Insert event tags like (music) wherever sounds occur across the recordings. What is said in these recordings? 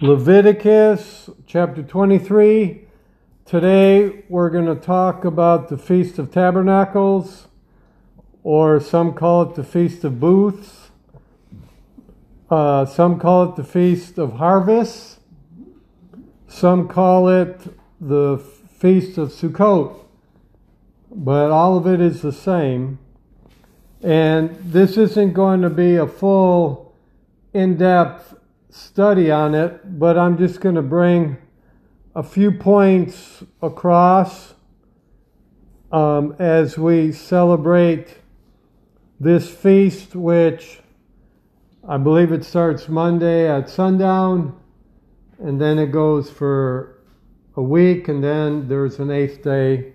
Leviticus chapter 23. Today we're going to talk about the Feast of Tabernacles, or some call it the Feast of Booths. Uh, some call it the Feast of Harvests. Some call it the Feast of Sukkot. But all of it is the same. And this isn't going to be a full, in depth study on it, but I'm just going to bring a few points across um, as we celebrate this feast, which I believe it starts Monday at sundown, and then it goes for a week, and then there's an eighth day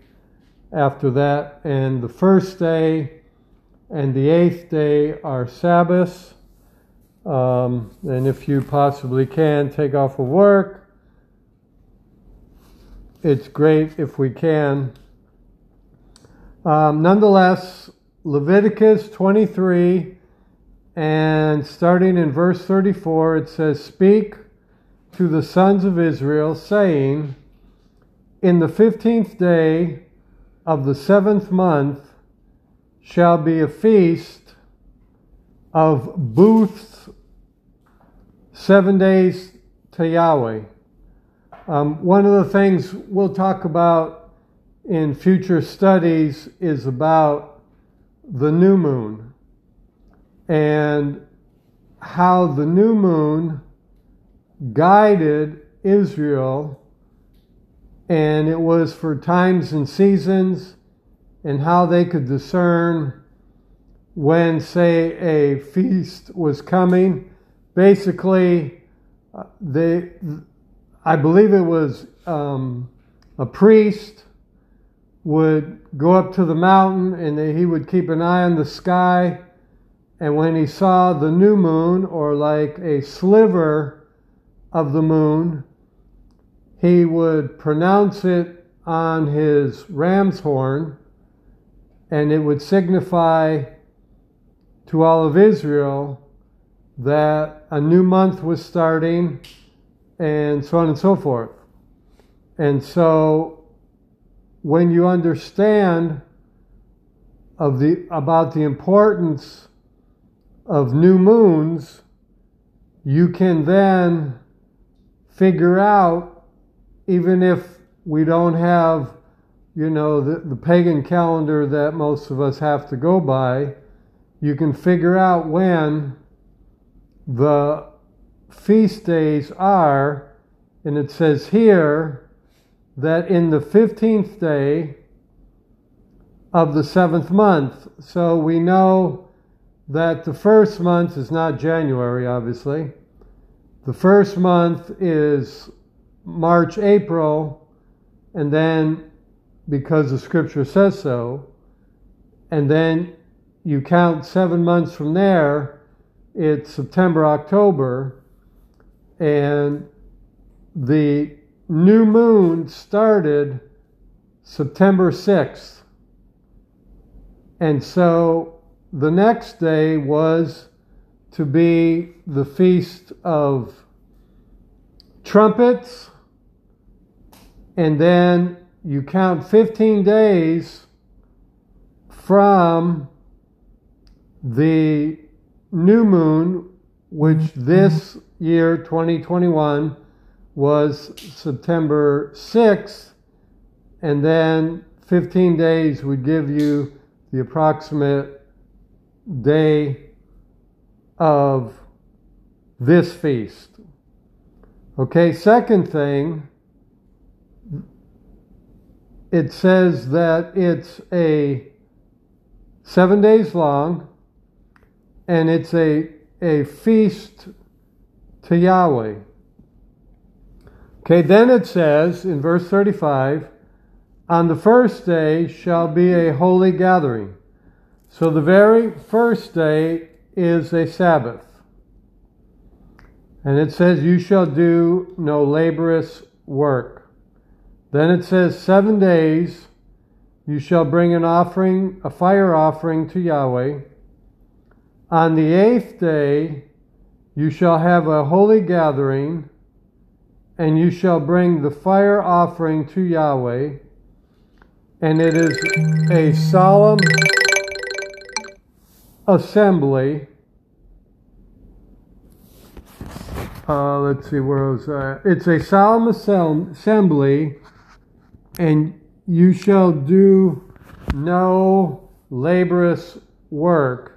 after that. And the first day and the eighth day are Sabbaths. Um, and if you possibly can, take off of work. It's great if we can. Um, nonetheless, Leviticus 23, and starting in verse 34, it says, Speak to the sons of Israel, saying, In the fifteenth day of the seventh month shall be a feast of booths seven days to Yahweh. Um, one of the things we'll talk about in future studies is about the new moon and how the new moon guided Israel, and it was for times and seasons, and how they could discern when, say, a feast was coming. Basically, uh, they, I believe it was um, a priest would go up to the mountain and he would keep an eye on the sky. And when he saw the new moon, or like a sliver of the moon, he would pronounce it on his ram's horn, and it would signify to all of Israel that a new month was starting and so on and so forth. And so when you understand of the about the importance of new moons, you can then figure out even if we don't have you know the, the pagan calendar that most of us have to go by you can figure out when the feast days are, and it says here that in the 15th day of the seventh month. So we know that the first month is not January, obviously. The first month is March, April, and then because the scripture says so, and then you count seven months from there, it's September, October, and the new moon started September 6th. And so the next day was to be the Feast of Trumpets, and then you count 15 days from the new moon, which this year, 2021, was September 6th, and then 15 days would give you the approximate day of this feast. Okay, second thing, it says that it's a seven days long and it's a, a feast to Yahweh. Okay, then it says in verse 35 On the first day shall be a holy gathering. So the very first day is a Sabbath. And it says, You shall do no laborious work. Then it says, Seven days you shall bring an offering, a fire offering to Yahweh. On the eighth day you shall have a holy gathering, and you shall bring the fire offering to Yahweh, and it is a solemn assembly. Uh, let's see, where was that? It's a solemn assembly, and you shall do no laborious work.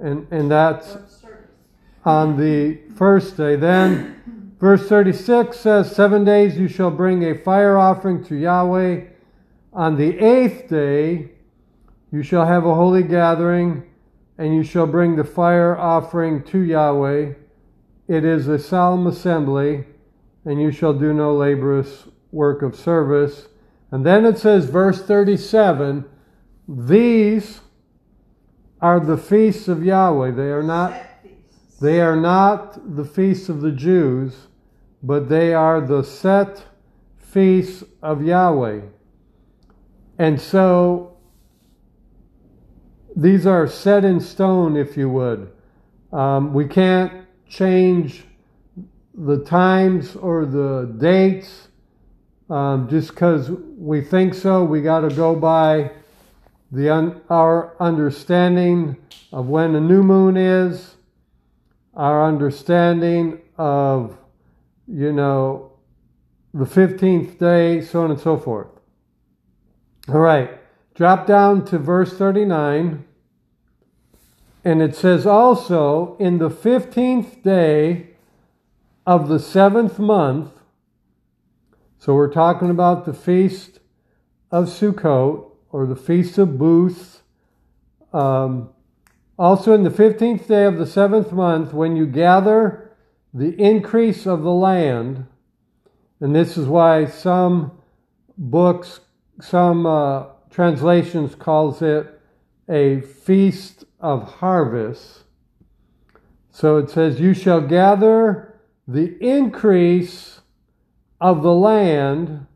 And, and that's on the first day. Then, (coughs) verse 36 says, Seven days you shall bring a fire offering to Yahweh. On the eighth day you shall have a holy gathering, and you shall bring the fire offering to Yahweh. It is a solemn assembly, and you shall do no laborious work of service. And then it says, verse 37 These are the feasts of Yahweh. They are not they are not the feasts of the Jews, but they are the set feasts of Yahweh. And so these are set in stone, if you would. Um, we can't change the times or the dates um, just because we think so. We got to go by the un- our understanding of when a new moon is our understanding of, you know, the 15th day, so on and so forth. All right, drop down to verse 39. And it says also, in the 15th day of the seventh month, so we're talking about the feast of Sukkot or the feast of booths. Um, also, in the fifteenth day of the seventh month, when you gather the increase of the land, and this is why some books, some uh, translations calls it a feast of harvest. So it says, You shall gather the increase of the land.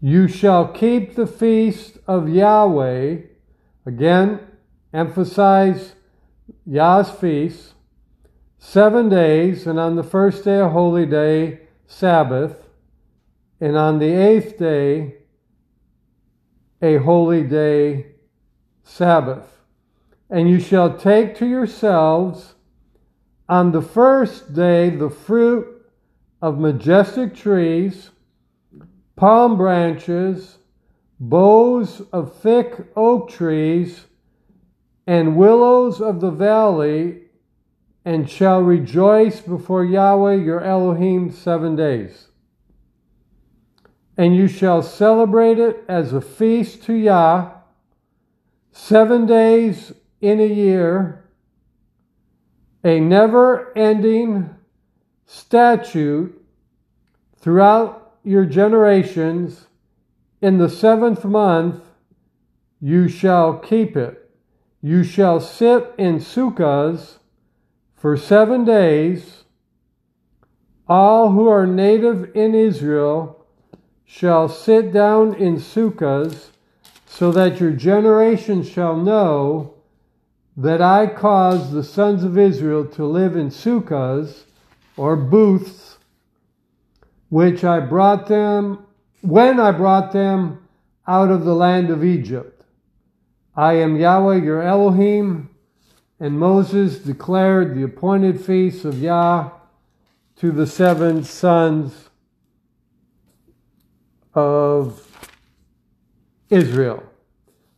You shall keep the feast of Yahweh. Again, emphasize Yah's feast, seven days, and on the first day a holy day, Sabbath, and on the eighth day a holy day, Sabbath. And you shall take to yourselves on the first day the fruit of majestic trees, palm branches, boughs of thick oak trees, and willows of the valley, and shall rejoice before Yahweh your Elohim seven days. And you shall celebrate it as a feast to Yah, seven days in a year, a never ending statute throughout your generations. In the seventh month, you shall keep it. You shall sit in sukkahs for seven days. All who are native in Israel shall sit down in sukkahs, so that your generations shall know that I caused the sons of Israel to live in sukkahs or booths, which I brought them when I brought them out of the land of Egypt. I am Yahweh your Elohim. And Moses declared the appointed feasts of Yah to the seven sons of Israel.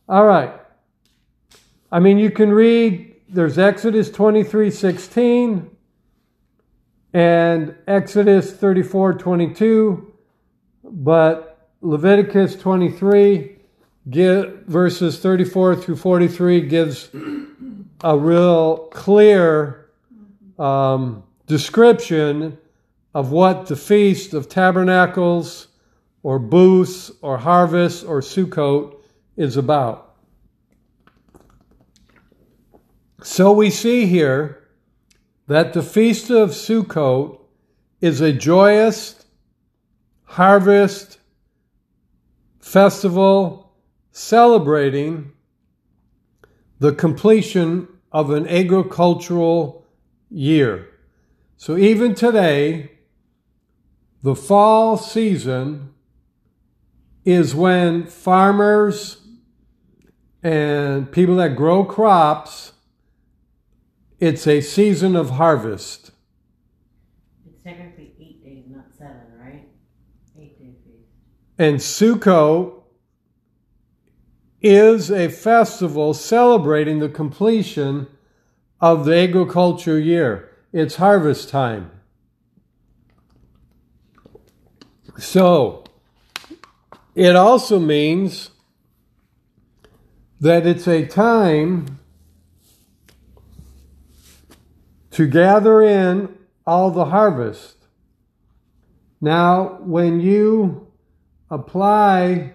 All right. I mean, you can read, there's Exodus 23 16 and Exodus 34 22, but Leviticus 23 give, verses 34 through 43 gives a real clear um, description of what the Feast of Tabernacles or Booths or Harvest or Sukkot is about. So we see here that the Feast of Sukkot is a joyous harvest festival celebrating the completion of an agricultural year. So even today, the fall season is when farmers and people that grow crops, it's a season of harvest. It's technically eight days, not seven, right? Eight days. And Sukkot is a festival celebrating the completion of the agriculture year. It's harvest time. So, it also means that it's a time to gather in all the harvest. Now, when you apply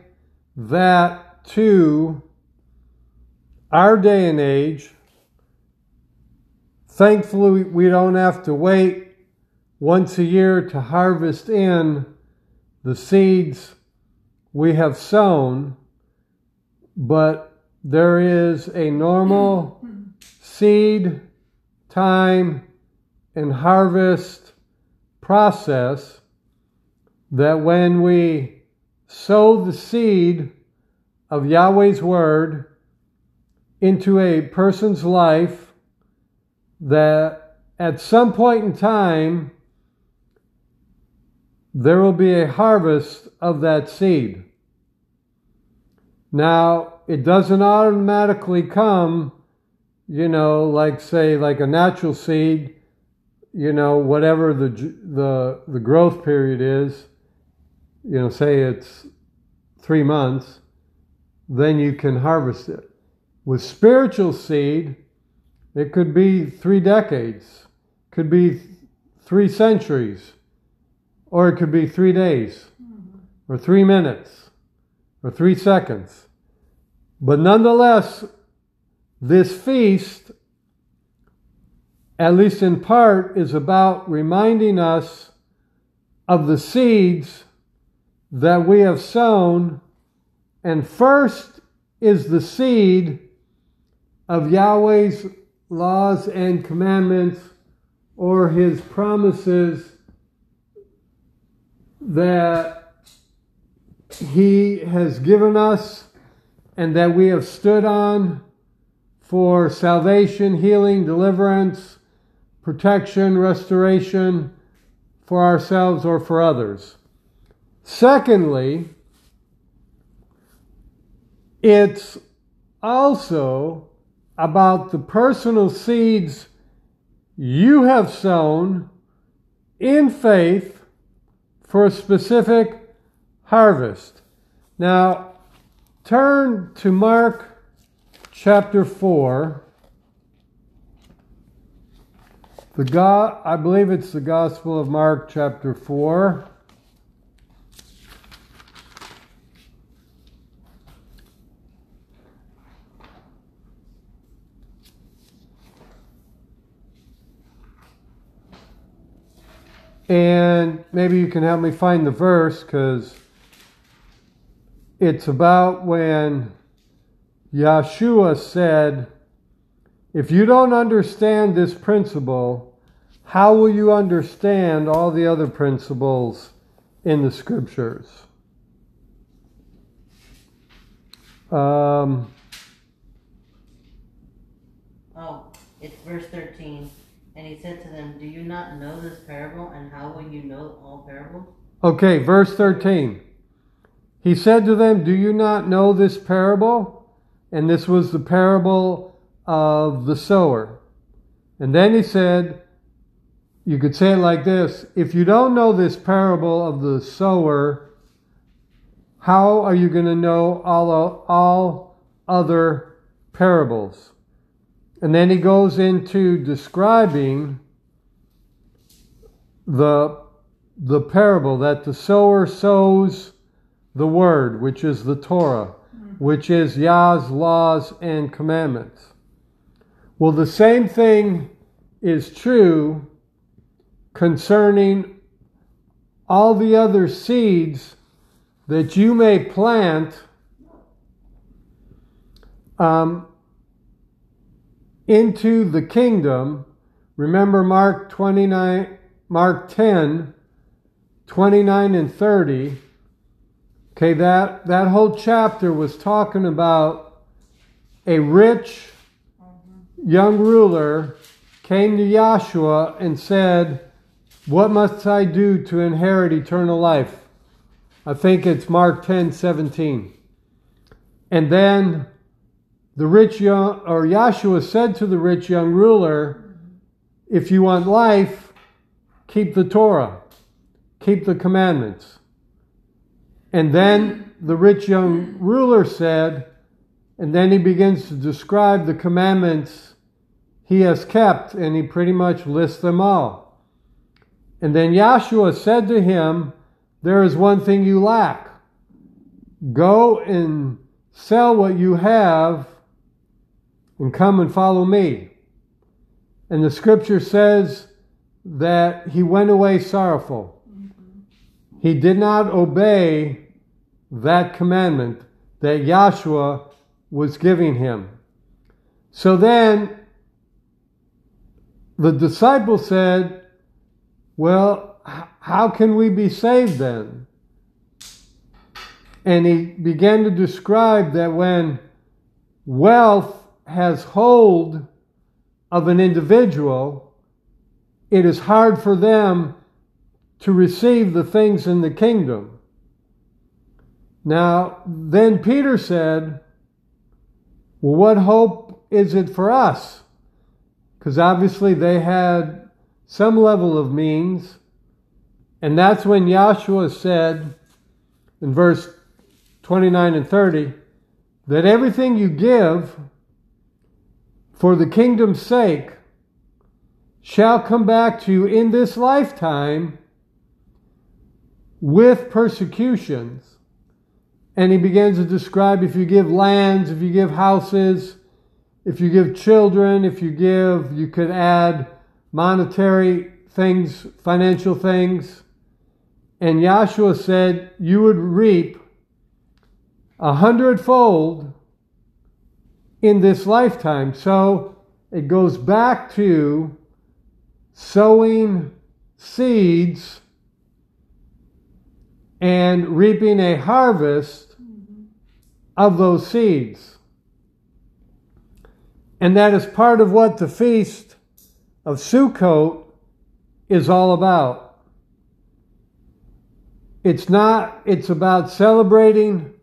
that to our day and age, thankfully we don't have to wait once a year to harvest in the seeds we have sown, but there is a normal seed time and harvest process that when we sow the seed of Yahweh's word into a person's life, that at some point in time, there will be a harvest of that seed. Now, it doesn't automatically come, you know, like say like a natural seed, you know, whatever the the the growth period is, you know, say it's 3 months, then you can harvest it. With spiritual seed, it could be 3 decades, could be 3 centuries, or it could be 3 days, mm-hmm. or 3 minutes, or 3 seconds. But nonetheless, this feast, at least in part, is about reminding us of the seeds that we have sown. And first is the seed of Yahweh's laws and commandments or his promises that he has given us and that we have stood on for salvation, healing, deliverance, protection, restoration for ourselves or for others. Secondly, it's also about the personal seeds you have sown in faith for a specific harvest. Now, Turn to Mark chapter 4. The God, I believe it's the Gospel of Mark chapter 4. And maybe you can help me find the verse because it's about when Yeshua said, If you don't understand this principle, how will you understand all the other principles in the scriptures? Um, oh, it's verse 13. And he said to them, Do you not know this parable? And how will you know all parables? Okay, verse 13. He said to them, Do you not know this parable? And this was the parable of the sower. And then he said, You could say it like this If you don't know this parable of the sower, how are you going to know all, all other parables? And then he goes into describing the, the parable that the sower sows the Word, which is the Torah, which is Yah's laws and commandments. Well, the same thing is true concerning all the other seeds that you may plant um, into the kingdom. Remember Mark 29, Mark 10, 29 and 30, okay, that, that whole chapter was talking about a rich young ruler came to Yahshua and said, What must I do to inherit eternal life? I think it's Mark 10 17. And then the rich young, or Yahshua said to the rich young ruler, If you want life, keep the Torah, keep the commandments. And then the rich young ruler said, and then he begins to describe the commandments he has kept, and he pretty much lists them all. And then Yahshua said to him, There is one thing you lack. Go and sell what you have and come and follow me. And the scripture says that he went away sorrowful. He did not obey that commandment that Yahshua was giving him. So then the disciple said, Well, how can we be saved then? And he began to describe that when wealth has hold of an individual, it is hard for them to receive the things in the kingdom. Now, then Peter said, Well, what hope is it for us? Because obviously they had some level of means. And that's when Yahshua said in verse 29 and 30 that everything you give for the kingdom's sake shall come back to you in this lifetime with persecutions. And he begins to describe if you give lands, if you give houses, if you give children, if you give, you could add monetary things, financial things. And Yahshua said you would reap a hundredfold in this lifetime. So it goes back to sowing seeds and reaping a harvest of those seeds. And that is part of what the feast of Sukkot is all about. It's not, it's about celebrating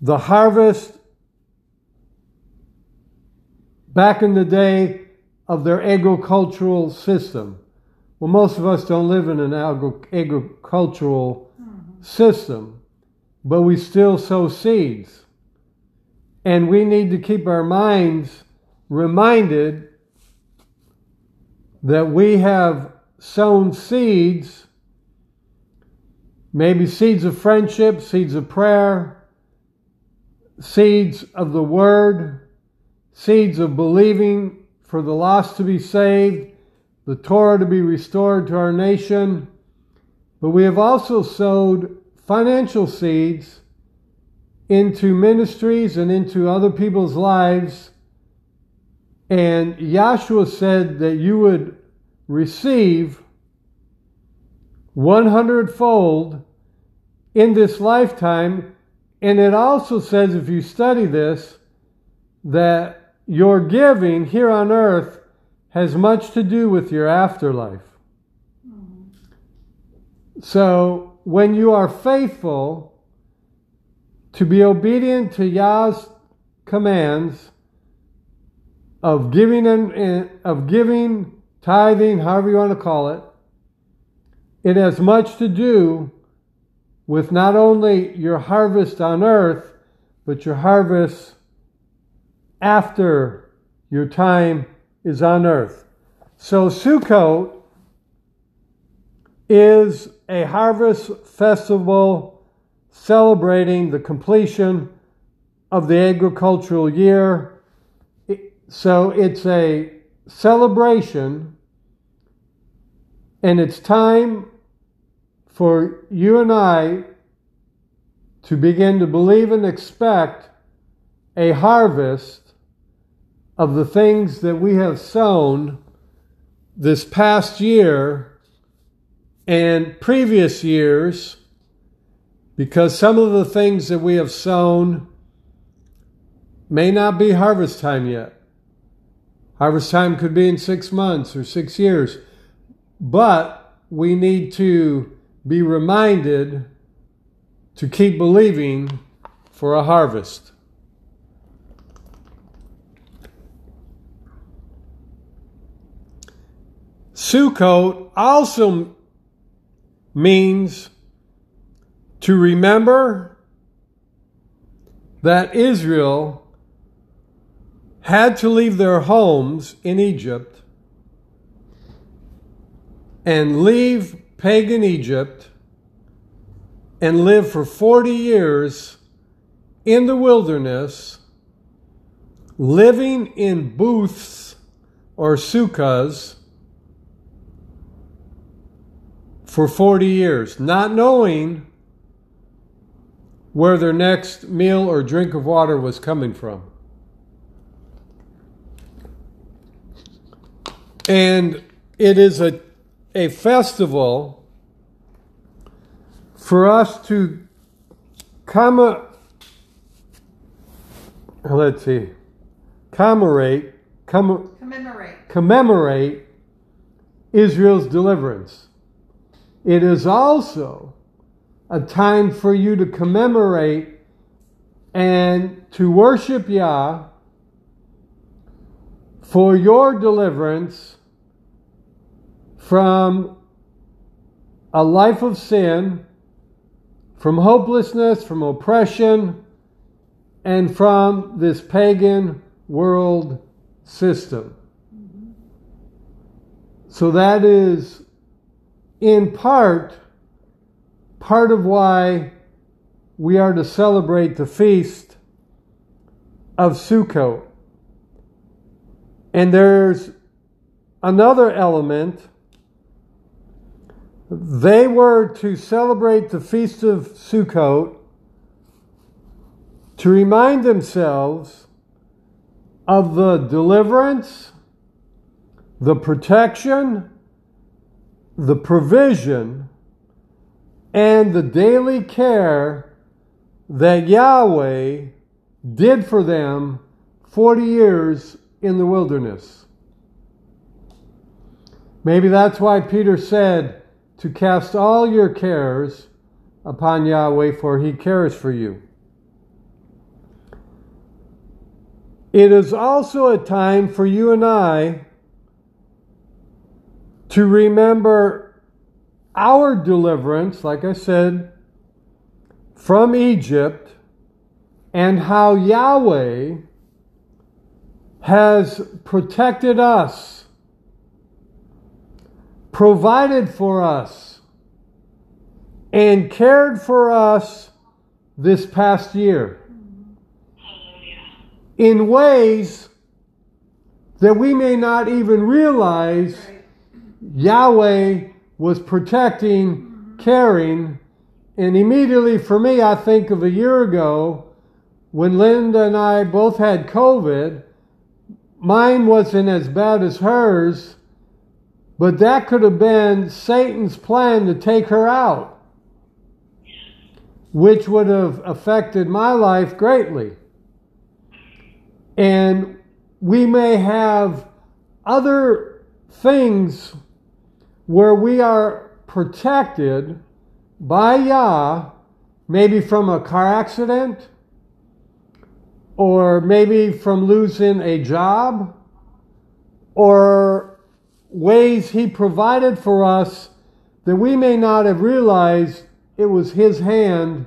the harvest back in the day of their agricultural system. Well, most of us don't live in an agricultural mm-hmm. system, but we still sow seeds. And we need to keep our minds reminded that we have sown seeds, maybe seeds of friendship, seeds of prayer, seeds of the Word, seeds of believing for the lost to be saved, the Torah to be restored to our nation. But we have also sowed financial seeds into ministries and into other people's lives. And Yahshua said that you would receive 100 fold in this lifetime. And it also says, if you study this, that your giving here on earth has much to do with your afterlife. So when you are faithful to be obedient to Yah's commands of giving and of giving, tithing, however you want to call it, it has much to do with not only your harvest on earth, but your harvest after your time is on earth. So Sukkot is a harvest festival celebrating the completion of the agricultural year. So it's a celebration and it's time for you and I to begin to believe and expect a harvest of the things that we have sown this past year and previous years because some of the things that we have sown may not be harvest time yet. Harvest time could be in six months or six years. But we need to be reminded to keep believing for a harvest. Sukkot also means to remember that Israel had to leave their homes in Egypt and leave pagan Egypt and live for 40 years in the wilderness, living in booths or sukkahs for 40 years, not knowing where their next meal or drink of water was coming from. And it is a, a festival for us to come, let's see, commemorate, com, Commemorate. commemorate Israel's deliverance. It is also a time for you to commemorate and to worship Yah for your deliverance from a life of sin, from hopelessness, from oppression, and from this pagan world system. So that is in part part of why we are to celebrate the feast of Sukkot. And there's another element. They were to celebrate the feast of Sukkot to remind themselves of the deliverance, the protection, the provision, and the daily care that Yahweh did for them 40 years in the wilderness. Maybe that's why Peter said to cast all your cares upon Yahweh, for he cares for you. It is also a time for you and I to remember our deliverance, like I said, from Egypt and how Yahweh has protected us, provided for us, and cared for us this past year in ways that we may not even realize. Yahweh was protecting, caring, and immediately for me, I think of a year ago when Linda and I both had COVID. Mine wasn't as bad as hers, but that could have been Satan's plan to take her out, which would have affected my life greatly. And we may have other things where we are protected by Yah, maybe from a car accident, or maybe from losing a job, or ways He provided for us that we may not have realized it was His hand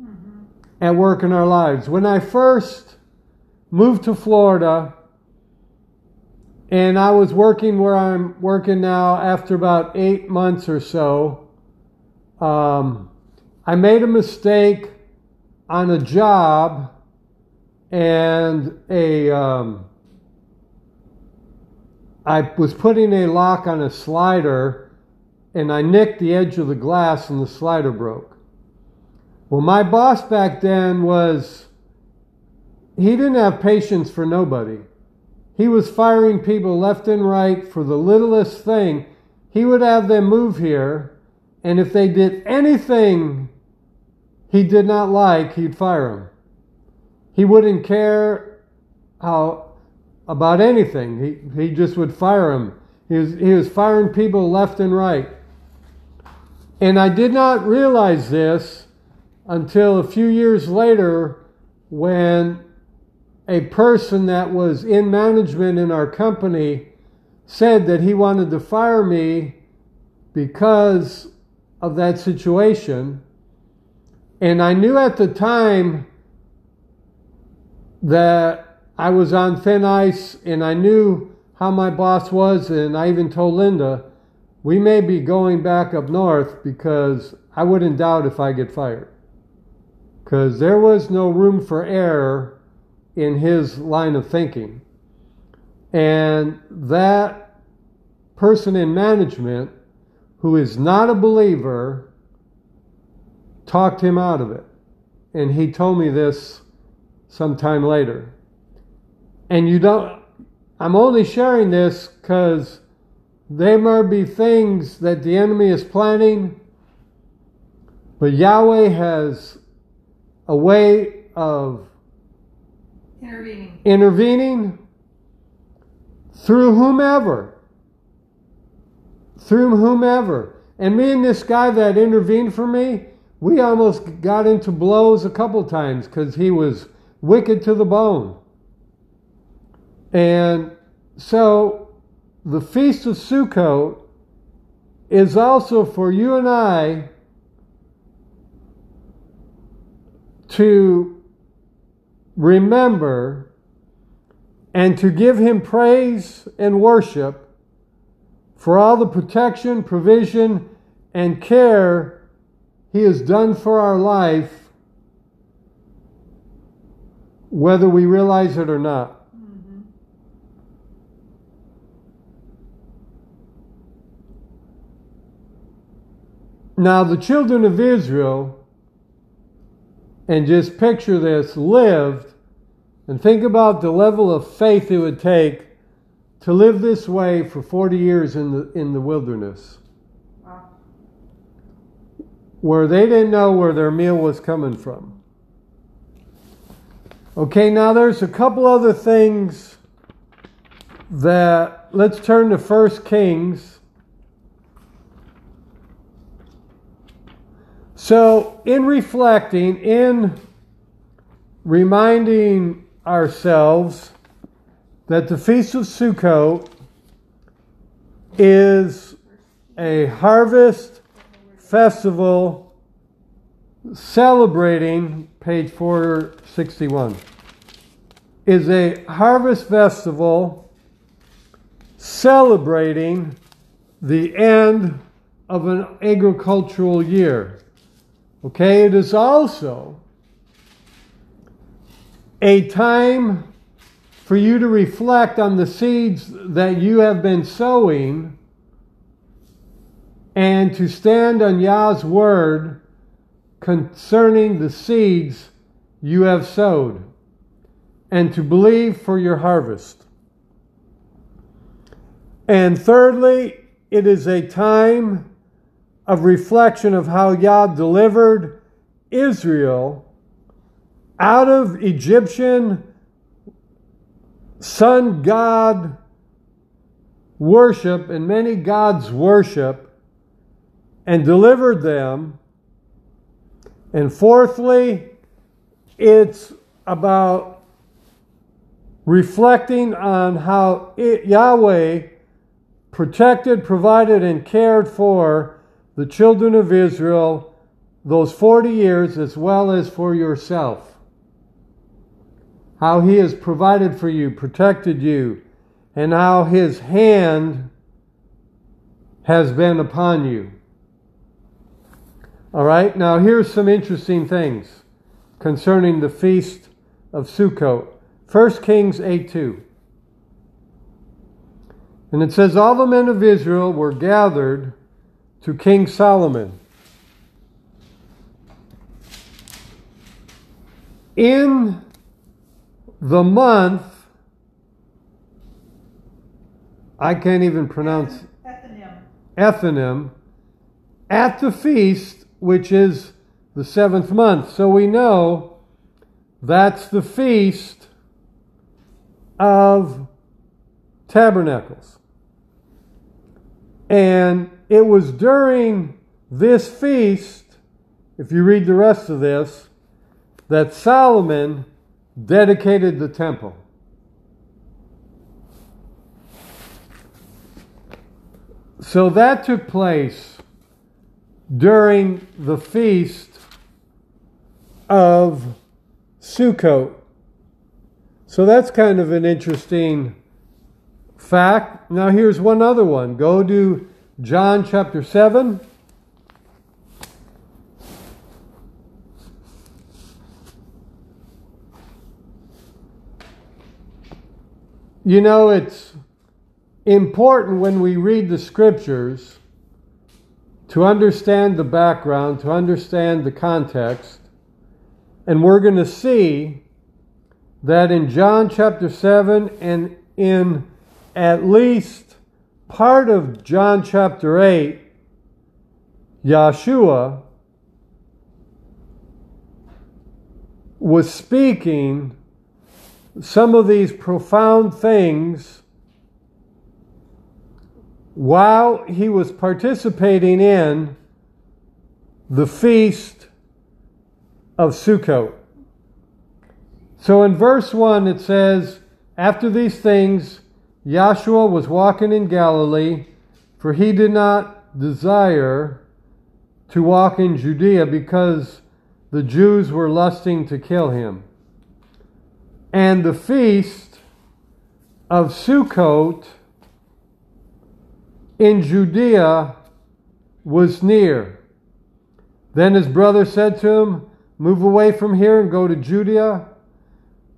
mm-hmm. at work in our lives. When I first moved to Florida, and I was working where I'm working now after about eight months or so. Um, I made a mistake on a job and a um, I was putting a lock on a slider and I nicked the edge of the glass and the slider broke. Well, my boss back then was he didn't have patience for nobody. He was firing people left and right for the littlest thing. he would have them move here, and if they did anything he did not like, he'd fire them. He wouldn't care how about anything. He, he just would fire them. He was, he was firing people left and right. And I did not realize this until a few years later when a person that was in management in our company said that he wanted to fire me because of that situation. And I knew at the time that I was on thin ice and I knew how my boss was, and I even told Linda, we may be going back up north because I wouldn't doubt if I get fired. Because there was no room for error in his line of thinking. And that person in management who is not a believer talked him out of it. And he told me this sometime later. And you don't, I'm only sharing this because there may be things that the enemy is planning, but Yahweh has a way of intervening, intervening through whomever. Through whomever. And me and this guy that intervened for me, we almost got into blows a couple times because he was wicked to the bone. And so the Feast of Sukkot is also for you and I to remember and to give Him praise and worship for all the protection, provision, and care He has done for our life, whether we realize it or not. Mm-hmm. Now, the children of Israel, and just picture this, lived, and think about the level of faith it would take to live this way for 40 years in the, in the wilderness. Wow. Where they didn't know where their meal was coming from. Okay, now there's a couple other things that, let's turn to First Kings. So, in reflecting, in reminding ourselves that the Feast of Sukkot is a harvest festival celebrating, page 461, is a harvest festival celebrating the end of an agricultural year. Okay, it is also a time for you to reflect on the seeds that you have been sowing and to stand on Yah's word concerning the seeds you have sowed and to believe for your harvest. And thirdly, it is a time of reflection of how Yah delivered Israel out of Egyptian sun god worship and many gods worship and delivered them. And fourthly, it's about reflecting on how it, Yahweh protected, provided, and cared for the children of Israel those 40 years as well as for yourself. How he has provided for you, protected you, and how his hand has been upon you. All right, now here's some interesting things concerning the feast of Sukkot. 1 Kings 8 2. And it says, All the men of Israel were gathered to King Solomon. In the month, I can't even pronounce Ethanim. Ethanim, at the feast, which is the seventh month. So we know that's the feast of tabernacles. And it was during this feast, if you read the rest of this, that Solomon dedicated the temple. So that took place during the feast of Sukkot. So that's kind of an interesting fact. Now, here's one other one. Go to John chapter 7. You know, it's important when we read the scriptures to understand the background, to understand the context. And we're going to see that in John chapter 7 and in at least part of John chapter 8, Yeshua was speaking some of these profound things while he was participating in the feast of Sukkot. So in verse 1 it says, After these things, Yahshua was walking in Galilee, for he did not desire to walk in Judea because the Jews were lusting to kill him. And the feast of Sukkot in Judea was near. Then his brother said to him, Move away from here and go to Judea,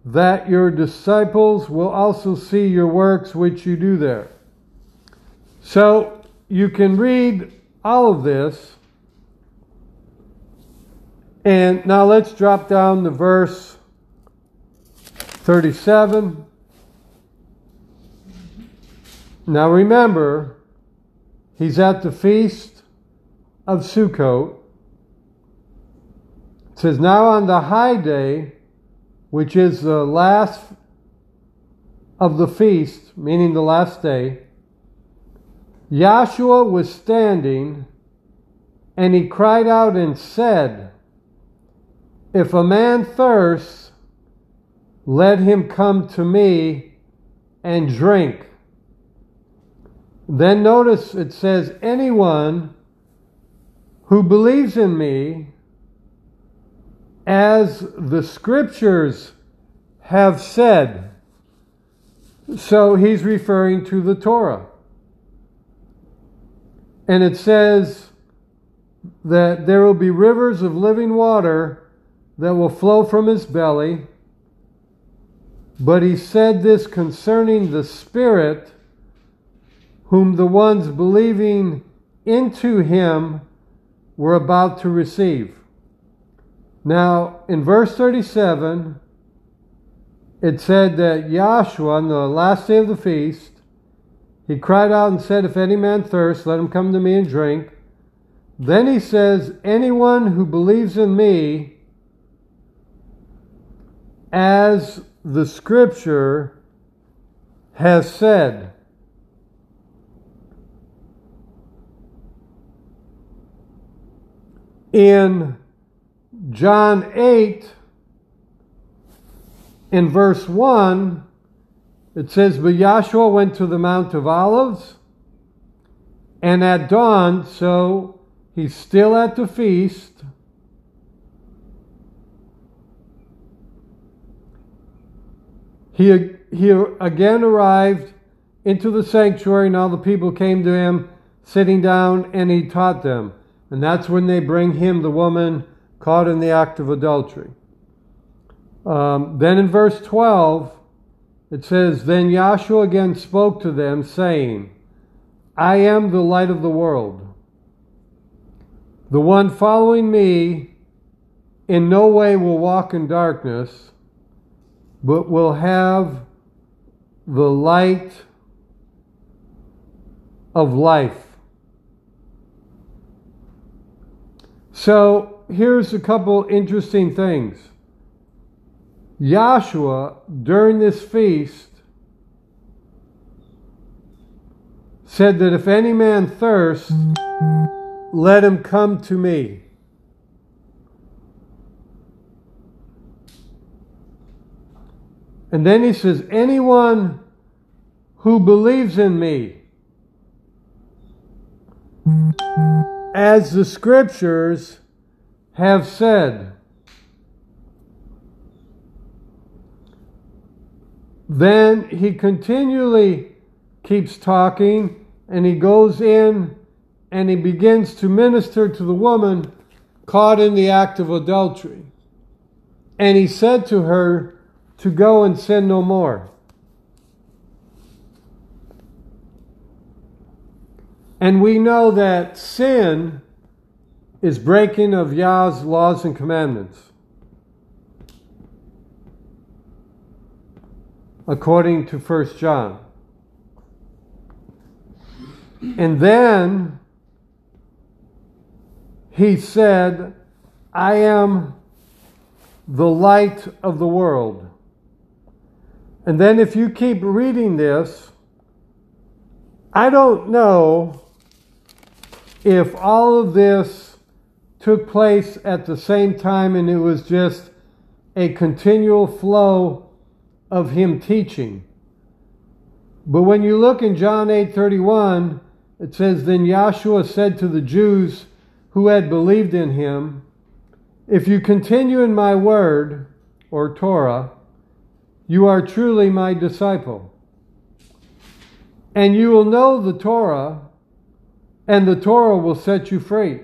that your disciples will also see your works which you do there. So you can read all of this. And now let's drop down to verse 37. Now remember, he's at the feast of Sukkot. It says, Now on the high day, which is the last of the feast, meaning the last day, Yahshua was standing and he cried out and said, If a man thirsts, let him come to me and drink. Then notice it says, anyone who believes in me, as the scriptures have said. So he's referring to the Torah. And it says that there will be rivers of living water that will flow from his belly. But he said this concerning the Spirit, whom the ones believing into him were about to receive. Now, in verse 37, it said that Yahshua, on the last day of the feast, he cried out and said, If any man thirst, let him come to me and drink. Then he says, Anyone who believes in me, as the scripture has said. In John 8, in verse 1, it says, But Yahshua went to the Mount of Olives, and at dawn, so he's still at the feast, he, he again arrived into the sanctuary, and all the people came to him, sitting down, and he taught them. And that's when they bring him the woman caught in the act of adultery. Um, then in verse 12, it says, Then Yahshua again spoke to them, saying, I am the light of the world. The one following me in no way will walk in darkness but will have the light of life. So here's a couple interesting things. Yahshua, during this feast, said that if any man thirst, let him come to me. And then he says, anyone who believes in me, as the scriptures have said, then he continually keeps talking and he goes in and he begins to minister to the woman caught in the act of adultery. And he said to her to go and sin no more. And we know that sin is breaking of Yah's laws and commandments. According to 1 John. And then he said, I am the light of the world. And then if you keep reading this, I don't know if all of this took place at the same time and it was just a continual flow of him teaching. But when you look in John 8:31, it says then Yahshua said to the Jews who had believed in him, if you continue in my word or Torah, you are truly my disciple. And you will know the Torah and the Torah will set you free.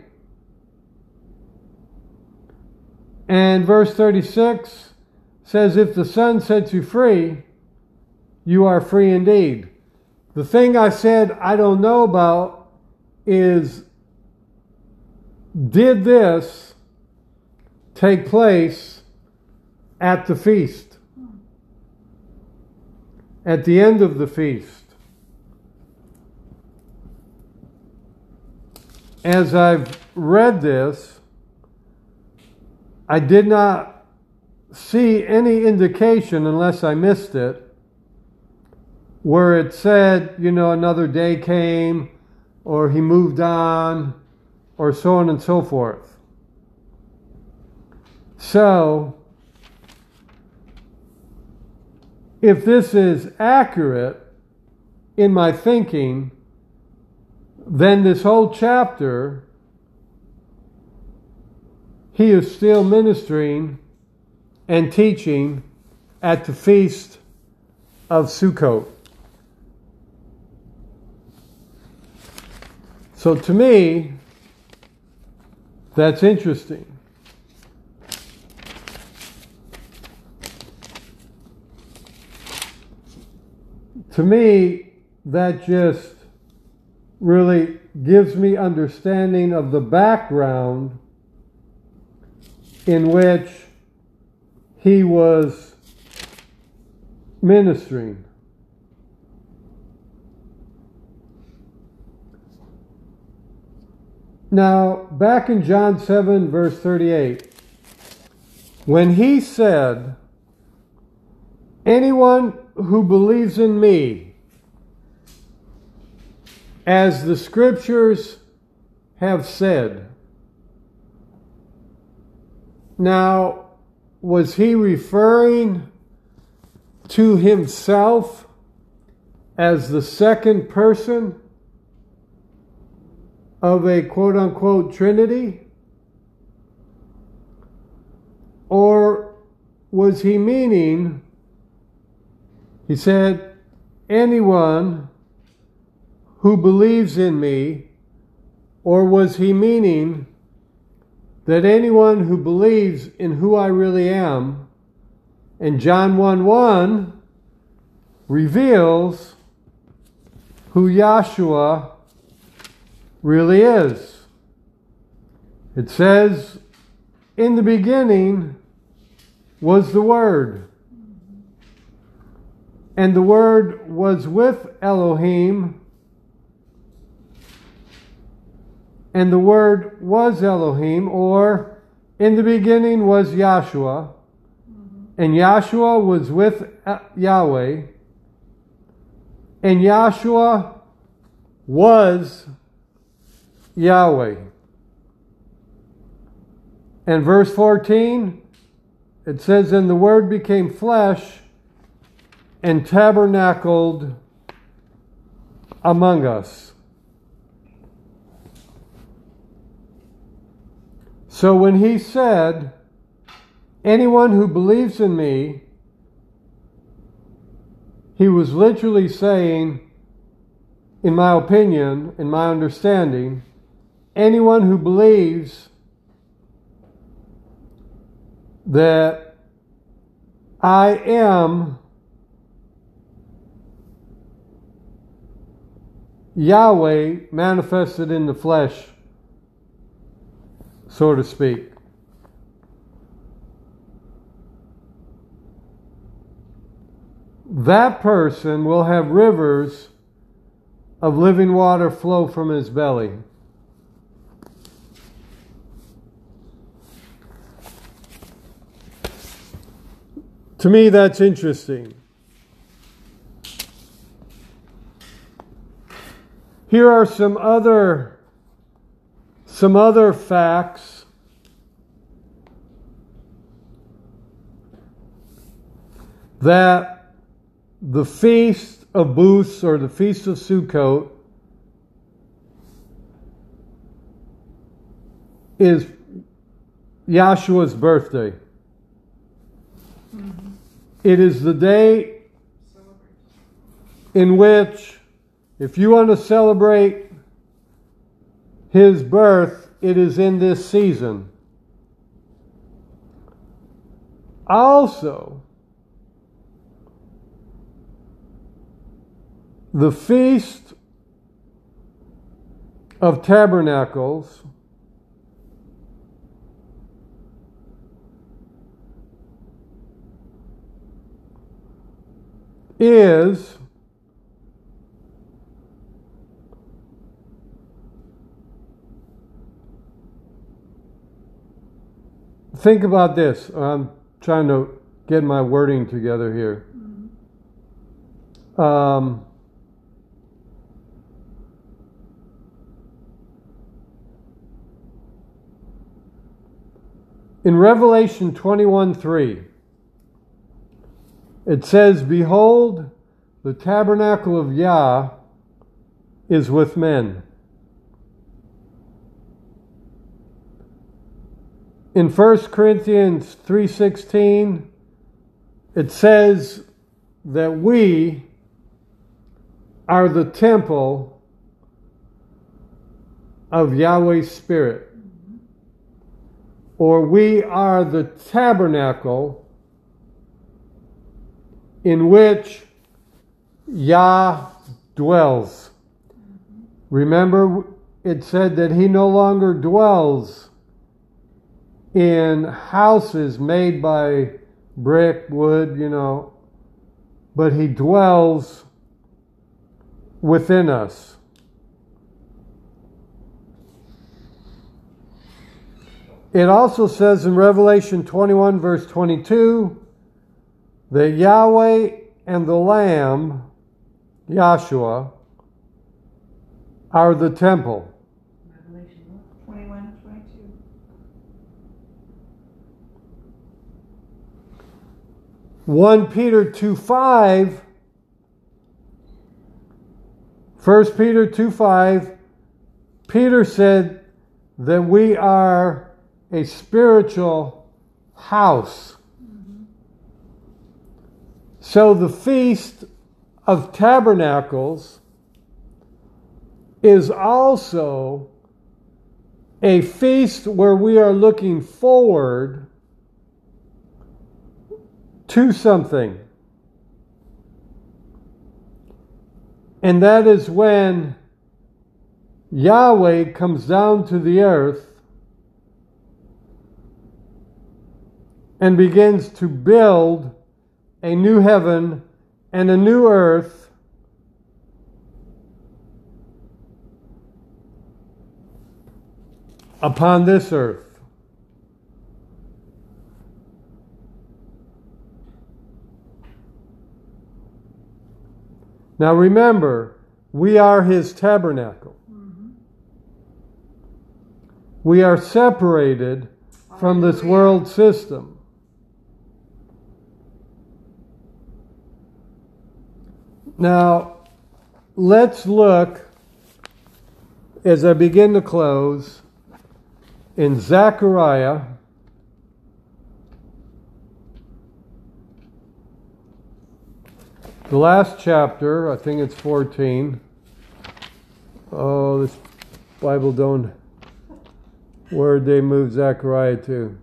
And verse 36 says, If the Son sets you free, you are free indeed. The thing I said I don't know about is did this take place at the feast? At the end of the feast? as I've read this, I did not see any indication, unless I missed it, where it said, you know, another day came, or he moved on, or so on and so forth. So, if this is accurate in my thinking, then this whole chapter, he is still ministering and teaching at the feast of Sukkot. So to me, that's interesting. To me, that just really gives me understanding of the background in which he was ministering. Now, back in John 7, verse 38, when he said, Anyone who believes in me, as the scriptures have said. Now, was he referring to himself as the second person of a quote unquote Trinity? Or was he meaning, he said, anyone who believes in me? Or was he meaning that anyone who believes in who I really am, and John 1 1 reveals who Yahshua really is. It says, In the beginning was the Word, and the Word was with Elohim. And the Word was Elohim, or in the beginning was Yahshua, and Yahshua was with uh, Yahweh, and Yahshua was Yahweh. And verse 14, it says, And the Word became flesh and tabernacled among us. So when he said, Anyone who believes in me, he was literally saying, in my opinion, in my understanding, anyone who believes that I am Yahweh manifested in the flesh, so to speak. That person will have rivers of living water flow from his belly. To me, that's interesting. Here are some other some other facts that the feast of booths or the feast of Sukkot is Yahshua's birthday. Mm-hmm. It is the day in which, if you want to celebrate his birth, it is in this season. Also, the Feast of Tabernacles is think about this. I'm trying to get my wording together here. Um, in Revelation 21 3, it says, Behold, the tabernacle of Yah is with men. In 1 Corinthians 3:16 it says that we are the temple of Yahweh's spirit or we are the tabernacle in which Yah dwells. Remember, it said that he no longer dwells in houses made by brick, wood, you know, but he dwells within us. It also says in Revelation 21, verse 22, that Yahweh and the Lamb, Yahshua, are the temple. 1 Peter 2 5, 1 Peter 2 5, Peter said that we are a spiritual house. Mm-hmm. So the Feast of Tabernacles is also a feast where we are looking forward to something. And that is when Yahweh comes down to the earth and begins to build a new heaven and a new earth upon this earth. Now remember, we are his tabernacle. We are separated from this world system. Now, let's look as I begin to close in Zechariah. The last chapter, I think it's 14. Oh, this Bible don't. Where'd they move Zechariah to?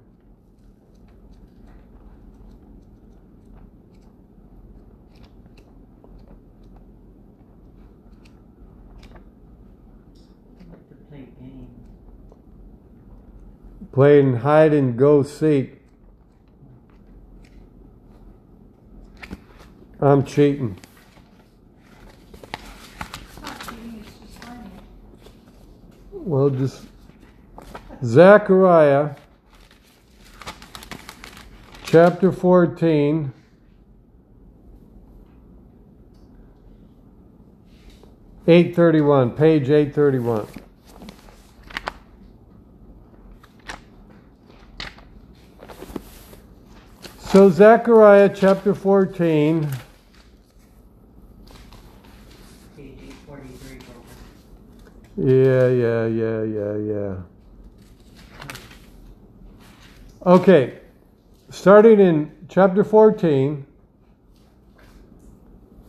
I like to play games. Playing hide and go seek. I'm cheating. Well, just Zechariah chapter 14. Eight thirty one, page eight thirty one. So Zechariah chapter fourteen, Page 843. Broken. Yeah, yeah, yeah, yeah, yeah. Okay, starting in chapter 14,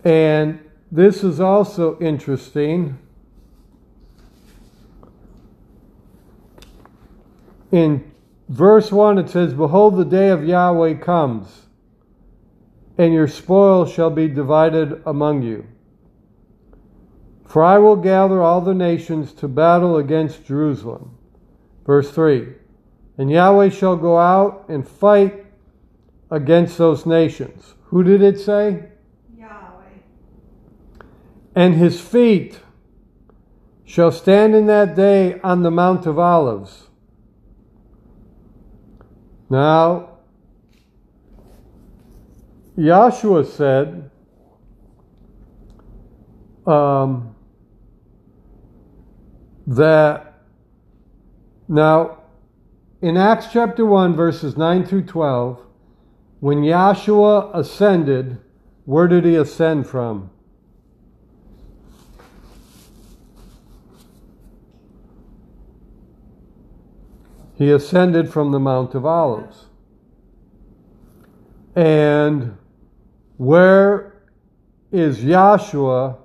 and this is also interesting. In verse 1, it says, Behold, the day of Yahweh comes, and your spoil shall be divided among you. For I will gather all the nations to battle against Jerusalem. Verse 3 And Yahweh shall go out and fight against those nations. Who did it say? Yahweh. And his feet shall stand in that day on the Mount of Olives. Now, Yahshua said, um, that now in Acts chapter 1, verses 9 through 12, when Yahshua ascended, where did he ascend from? He ascended from the Mount of Olives. And where is Yahshua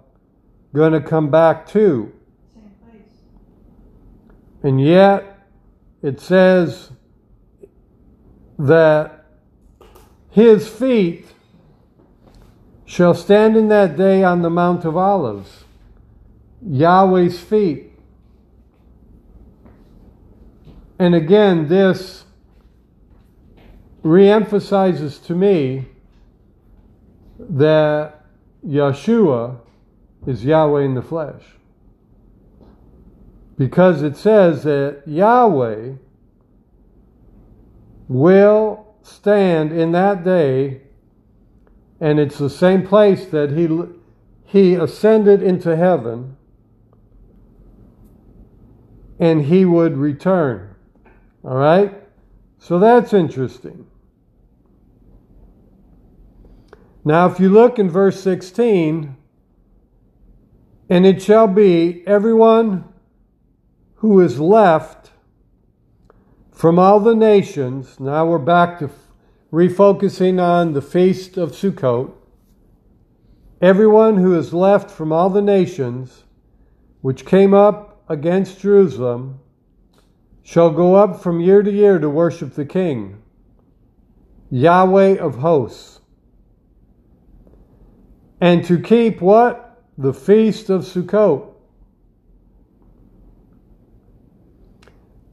going to come back to? Same place. And yet, it says that his feet shall stand in that day on the Mount of Olives. Yahweh's feet. And again, this reemphasizes to me that Yeshua is Yahweh in the flesh. Because it says that Yahweh will stand in that day, and it's the same place that he, he ascended into heaven, and he would return. All right? So that's interesting. Now, if you look in verse 16, and it shall be everyone who is left from all the nations. Now we're back to refocusing on the feast of Sukkot. Everyone who is left from all the nations which came up against Jerusalem shall go up from year to year to worship the King, Yahweh of hosts, and to keep what? The feast of Sukkot.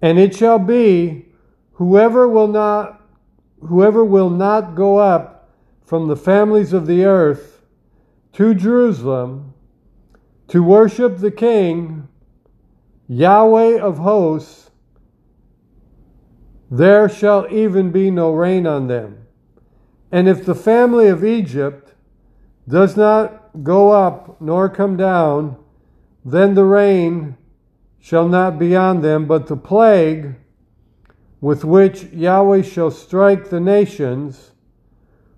And it shall be whoever will not whoever will not go up from the families of the earth to Jerusalem to worship the king Yahweh of hosts there shall even be no rain on them. And if the family of Egypt does not go up nor come down, then the rain shall not be on them, but the plague with which Yahweh shall strike the nations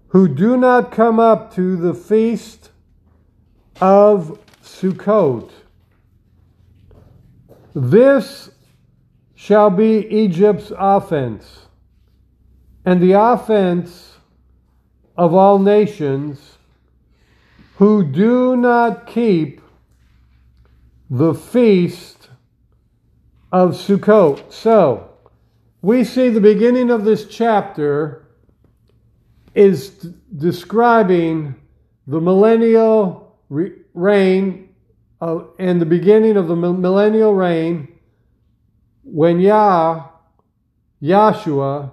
who do not come up to the feast of Sukkot. This shall be Egypt's offense, and the offense of all nations who do not keep the feast of Sukkot. So, we see the beginning of this chapter is describing the millennial re- reign uh, and the beginning of the millennial reign when Yah, Yahshua,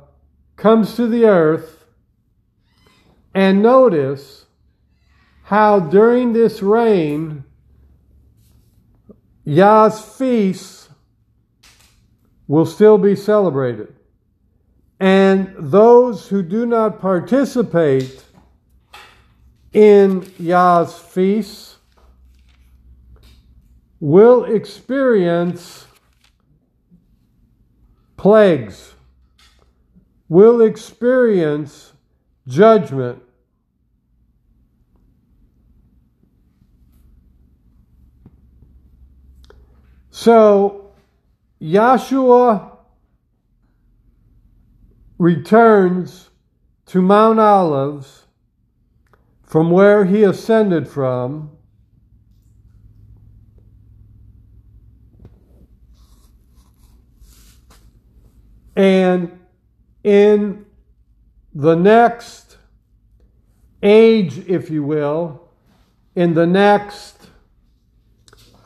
comes to the earth. And notice how during this reign, Yah's feasts will still be celebrated. And those who do not participate in Yah's feasts will experience plagues, will experience judgment. So, Yahshua returns to Mount Olives from where he ascended from. And in the next age, if you will, in the next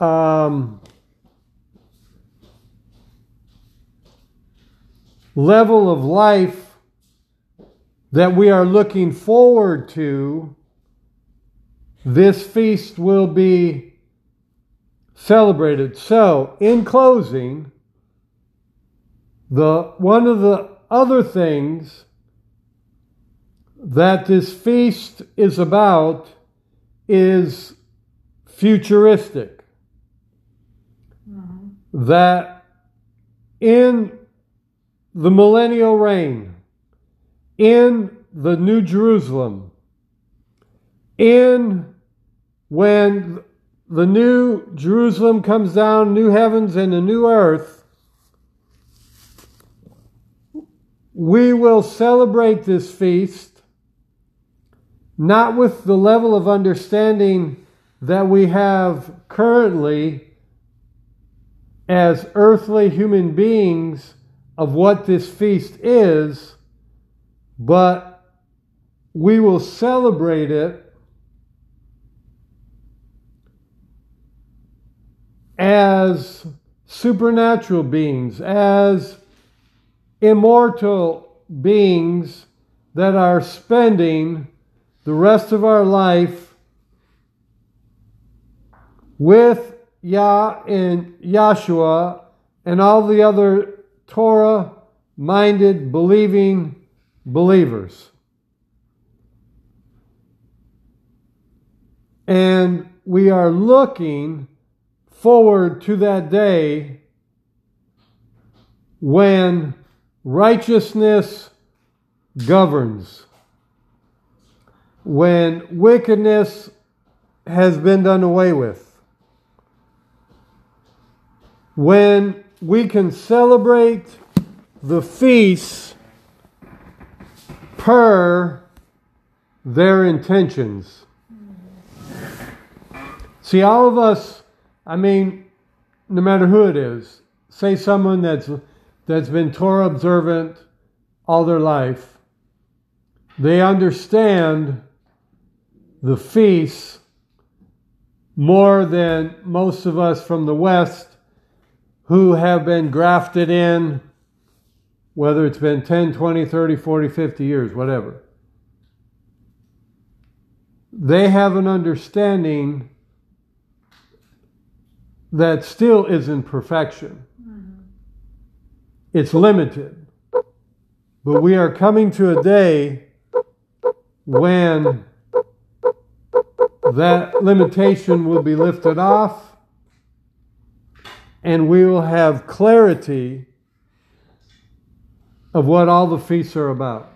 um, level of life that we are looking forward to, this feast will be celebrated. So, in closing, the one of the other things that this feast is about is futuristic. Mm-hmm. That in the millennial reign, in the New Jerusalem, in when the new Jerusalem comes down, new heavens and a new earth, we will celebrate this feast not with the level of understanding that we have currently as earthly human beings of what this feast is, but we will celebrate it as supernatural beings, as immortal beings that are spending the rest of our life with Yah and Yahshua and all the other Torah minded, believing believers. And we are looking forward to that day when righteousness governs, when wickedness has been done away with, when we can celebrate the feasts per their intentions. See, all of us, I mean, no matter who it is, say someone that's that's been Torah observant all their life, they understand the feasts more than most of us from the West who have been grafted in, whether it's been 10, 20, 30, 40, 50 years, whatever. They have an understanding that still isn't perfection. It's limited. But we are coming to a day when that limitation will be lifted off and we will have clarity of what all the feasts are about.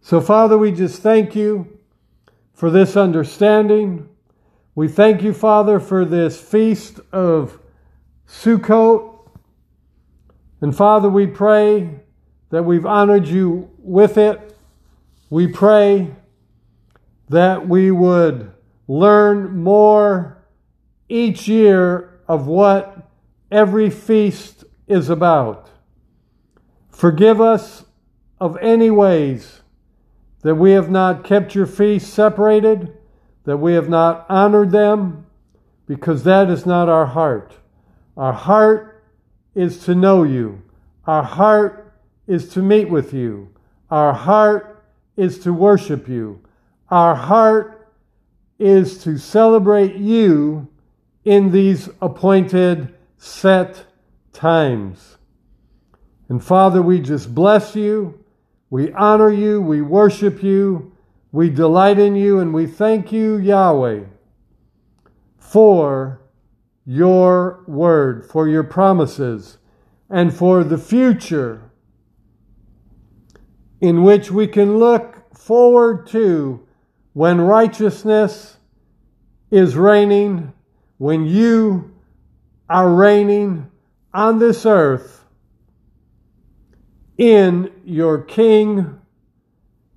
So, Father, we just thank you for this understanding. We thank you, Father, for this feast of Sukkot. And Father, we pray that we've honored you with it. We pray that we would learn more each year of what every feast is about. Forgive us of any ways that we have not kept your feast separated, that we have not honored them, because that is not our heart. Our heart is to know you. Our heart is to meet with you. Our heart is to worship you. Our heart is to celebrate you in these appointed set times. And Father, we just bless you. We honor you. We worship you. We delight in you. And we thank you, Yahweh, for your word, for your promises, and for the future in which we can look forward to when righteousness is reigning, when you are reigning on this earth in your king,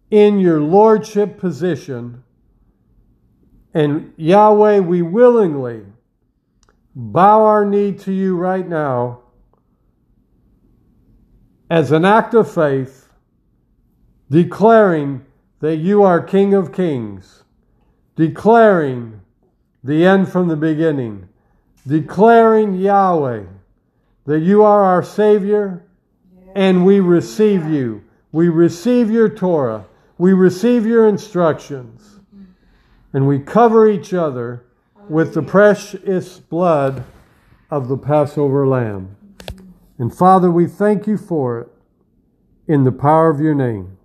in your lordship position. And Yahweh, we willingly bow our knee to you right now as an act of faith, declaring that you are King of Kings, declaring the end from the beginning, declaring Yahweh that you are our Savior and we receive you. We receive your Torah. We receive your instructions. And we cover each other with the precious blood of the Passover lamb. And Father, we thank you for it in the power of your name.